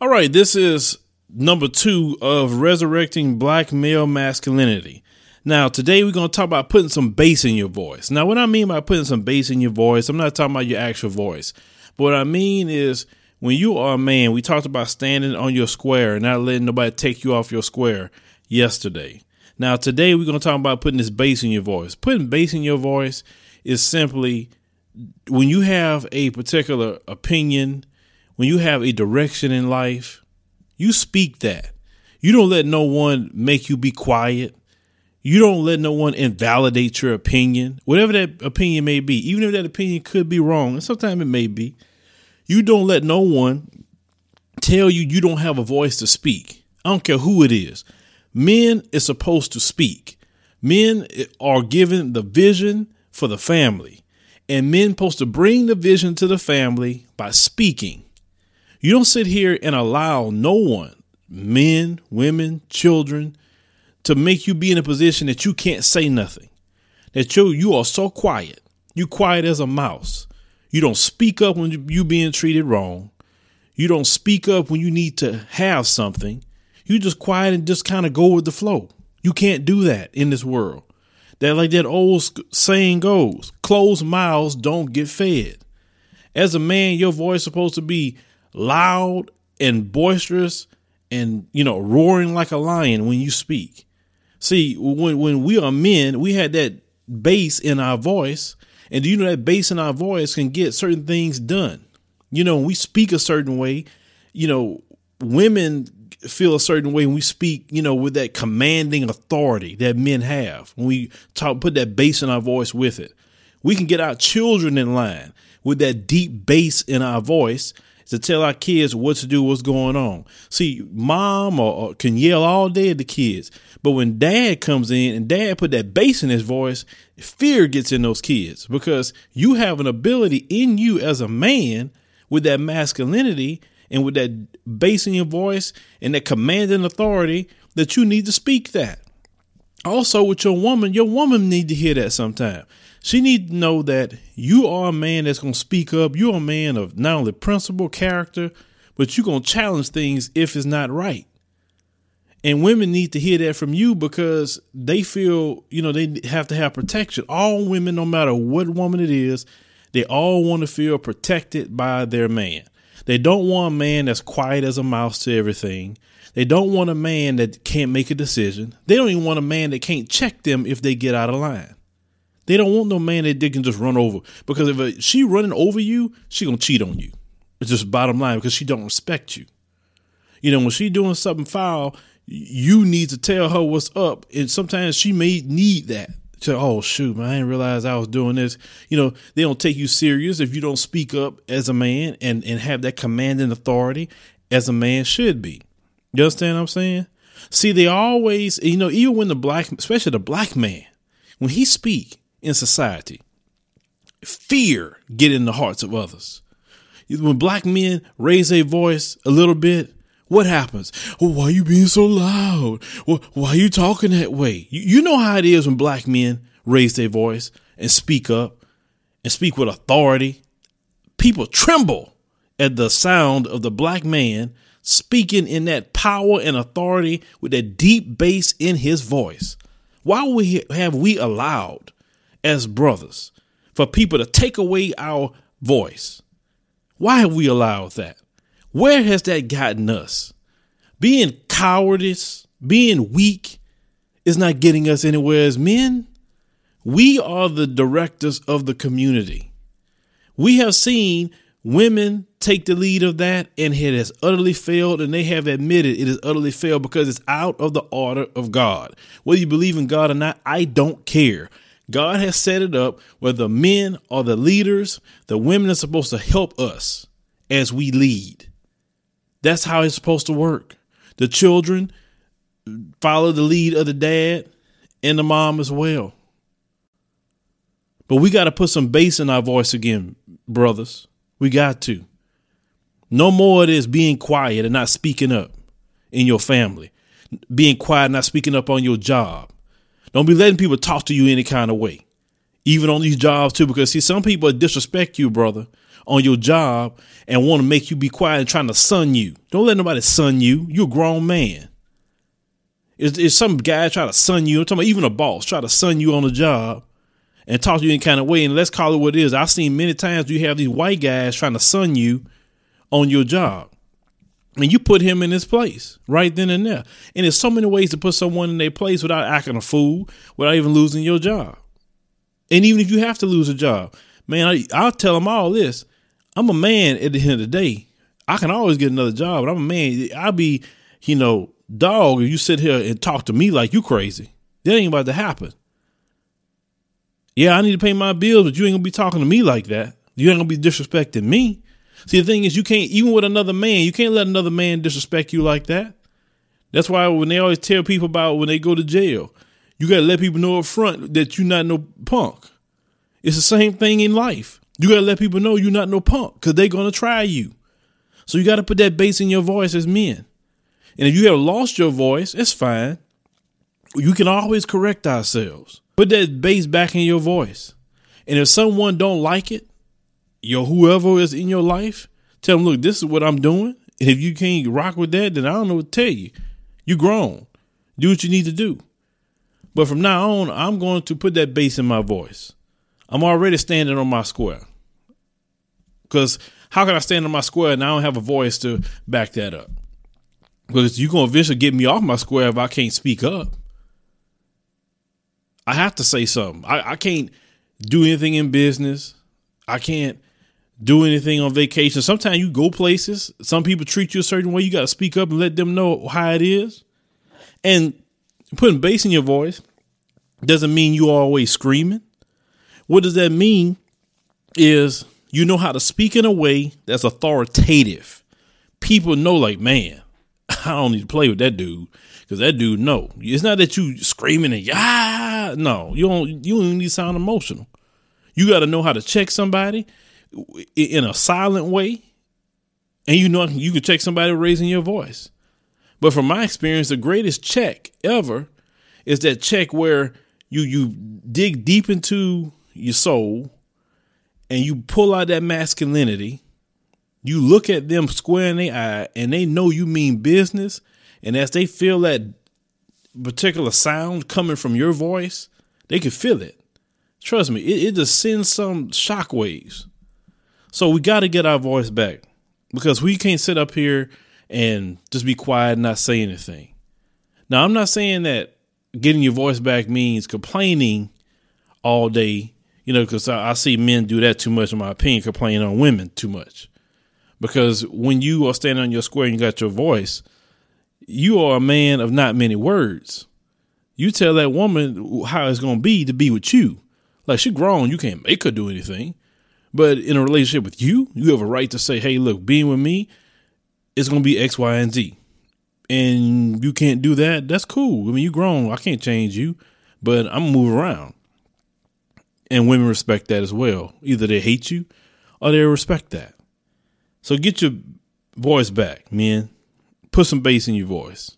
All right, this is number two of resurrecting black male masculinity. Now, today we're going to talk about putting some bass in your voice. Now, what I mean by putting some bass in your voice, I'm not talking about your actual voice. But what I mean is when you are a man, we talked about standing on your square and not letting nobody take you off your square yesterday. Now, today we're going to talk about putting this bass in your voice. Putting bass in your voice is simply when you have a particular opinion when you have a direction in life, you speak that. You don't let no one make you be quiet. You don't let no one invalidate your opinion, whatever that opinion may be, even if that opinion could be wrong, and sometimes it may be. You don't let no one tell you you don't have a voice to speak. I don't care who it is. Men is supposed to speak. Men are given the vision for the family, and men supposed to bring the vision to the family by speaking. You don't sit here and allow no one, men, women, children, to make you be in a position that you can't say nothing. That you you are so quiet. You quiet as a mouse. You don't speak up when you being treated wrong. You don't speak up when you need to have something. You just quiet and just kind of go with the flow. You can't do that in this world. That like that old saying goes, closed mouths don't get fed. As a man, your voice supposed to be loud and boisterous and you know roaring like a lion when you speak. See when when we are men we had that bass in our voice. And do you know that bass in our voice can get certain things done? You know when we speak a certain way you know women feel a certain way when we speak you know with that commanding authority that men have. When we talk put that bass in our voice with it. We can get our children in line with that deep bass in our voice to tell our kids what to do, what's going on. See, mom or, or can yell all day at the kids, but when dad comes in and dad put that bass in his voice, fear gets in those kids because you have an ability in you as a man with that masculinity and with that bass in your voice and that commanding authority that you need to speak that. Also with your woman, your woman need to hear that sometime. She need to know that you are a man that's going to speak up. You're a man of not only principle, character, but you're going to challenge things if it's not right. And women need to hear that from you because they feel, you know, they have to have protection. All women, no matter what woman it is, they all want to feel protected by their man. They don't want a man that's quiet as a mouse to everything. They don't want a man that can't make a decision. They don't even want a man that can't check them if they get out of line. They don't want no man that they can just run over because if a, she running over you, she gonna cheat on you. It's just bottom line because she don't respect you. You know when she doing something foul, you need to tell her what's up, and sometimes she may need that. To, oh shoot, man, I didn't realize I was doing this. You know they don't take you serious if you don't speak up as a man and and have that commanding authority as a man should be. You understand what I'm saying? See, they always, you know, even when the black, especially the black man, when he speak, in society. Fear get in the hearts of others. When black men raise their voice a little bit, what happens? Oh, why are you being so loud? Why are you talking that way? You know how it is when black men raise their voice and speak up and speak with authority. People tremble at the sound of the black man speaking in that power and authority with that deep bass in his voice. Why we have we allowed as brothers for people to take away our voice. Why have we allowed that? Where has that gotten us? Being cowardice, being weak is not getting us anywhere as men. We are the directors of the community. We have seen women take the lead of that and it has utterly failed and they have admitted it has utterly failed because it's out of the order of God. Whether you believe in God or not, I don't care. God has set it up where the men are the leaders, the women are supposed to help us as we lead. That's how it's supposed to work. The children follow the lead of the dad and the mom as well. But we got to put some bass in our voice again, brothers. We got to. No more of this being quiet and not speaking up in your family, being quiet, and not speaking up on your job, don't be letting people talk to you any kind of way, even on these jobs too, because see, some people disrespect you, brother, on your job and want to make you be quiet and trying to son you. Don't let nobody son you. You're a grown man. Is some guy try to son you? I'm talking about even a boss try to son you on the job and talk to you in kind of way. And let's call it what it is. I've seen many times you have these white guys trying to son you on your job. And you put him in his place right then and there. And there's so many ways to put someone in their place without acting a fool, without even losing your job. And even if you have to lose a job, man, I, I'll tell them all this. I'm a man at the end of the day. I can always get another job, but I'm a man. I'll be, you know, dog if you sit here and talk to me like you crazy. That ain't about to happen. Yeah, I need to pay my bills, but you ain't gonna be talking to me like that. You ain't gonna be disrespecting me. See, the thing is, you can't even with another man, you can't let another man disrespect you like that. That's why when they always tell people about when they go to jail, you gotta let people know up front that you're not no punk. It's the same thing in life. You gotta let people know you're not no punk because they're gonna try you. So you gotta put that bass in your voice as men. And if you have lost your voice, it's fine. You can always correct ourselves. Put that bass back in your voice. And if someone don't like it, your whoever is in your life, tell them, look, this is what I'm doing. And if you can't rock with that, then I don't know what to tell you. You grown. Do what you need to do. But from now on, I'm going to put that bass in my voice. I'm already standing on my square. Because how can I stand on my square and I don't have a voice to back that up? Because you're going to eventually get me off my square if I can't speak up. I have to say something. I, I can't do anything in business. I can't do anything on vacation. Sometimes you go places, some people treat you a certain way. You got to speak up and let them know how it is. And putting bass in your voice doesn't mean you are always screaming. What does that mean? Is you know how to speak in a way that's authoritative. People know, like, man, I don't need to play with that dude because that dude no. It's not that you screaming and yeah, no, you don't. You don't need to sound emotional. You got to know how to check somebody in a silent way, and you know you can check somebody raising your voice. But from my experience, the greatest check ever is that check where you you dig deep into your soul and you pull out that masculinity. You look at them square in the eye and they know you mean business. And as they feel that particular sound coming from your voice, they can feel it. Trust me, it, it just sends some shockwaves. So we got to get our voice back because we can't sit up here and just be quiet and not say anything. Now, I'm not saying that getting your voice back means complaining all day, you know, because I, I, see men do that too much, in my opinion, complaining on women too much. Because when you are standing on your square and you got your voice, you are a man of not many words. You tell that woman how it's going to be to be with you. Like she grown, you can't make her do anything. But in a relationship with you, you have a right to say, hey, look, being with me, it's going to be X, Y, and Z. And you can't do that. That's cool. I mean, you grown. I can't change you, but I'm move around. And women respect that as well. Either they hate you or they respect that. So get your voice back, man. Put some bass in your voice.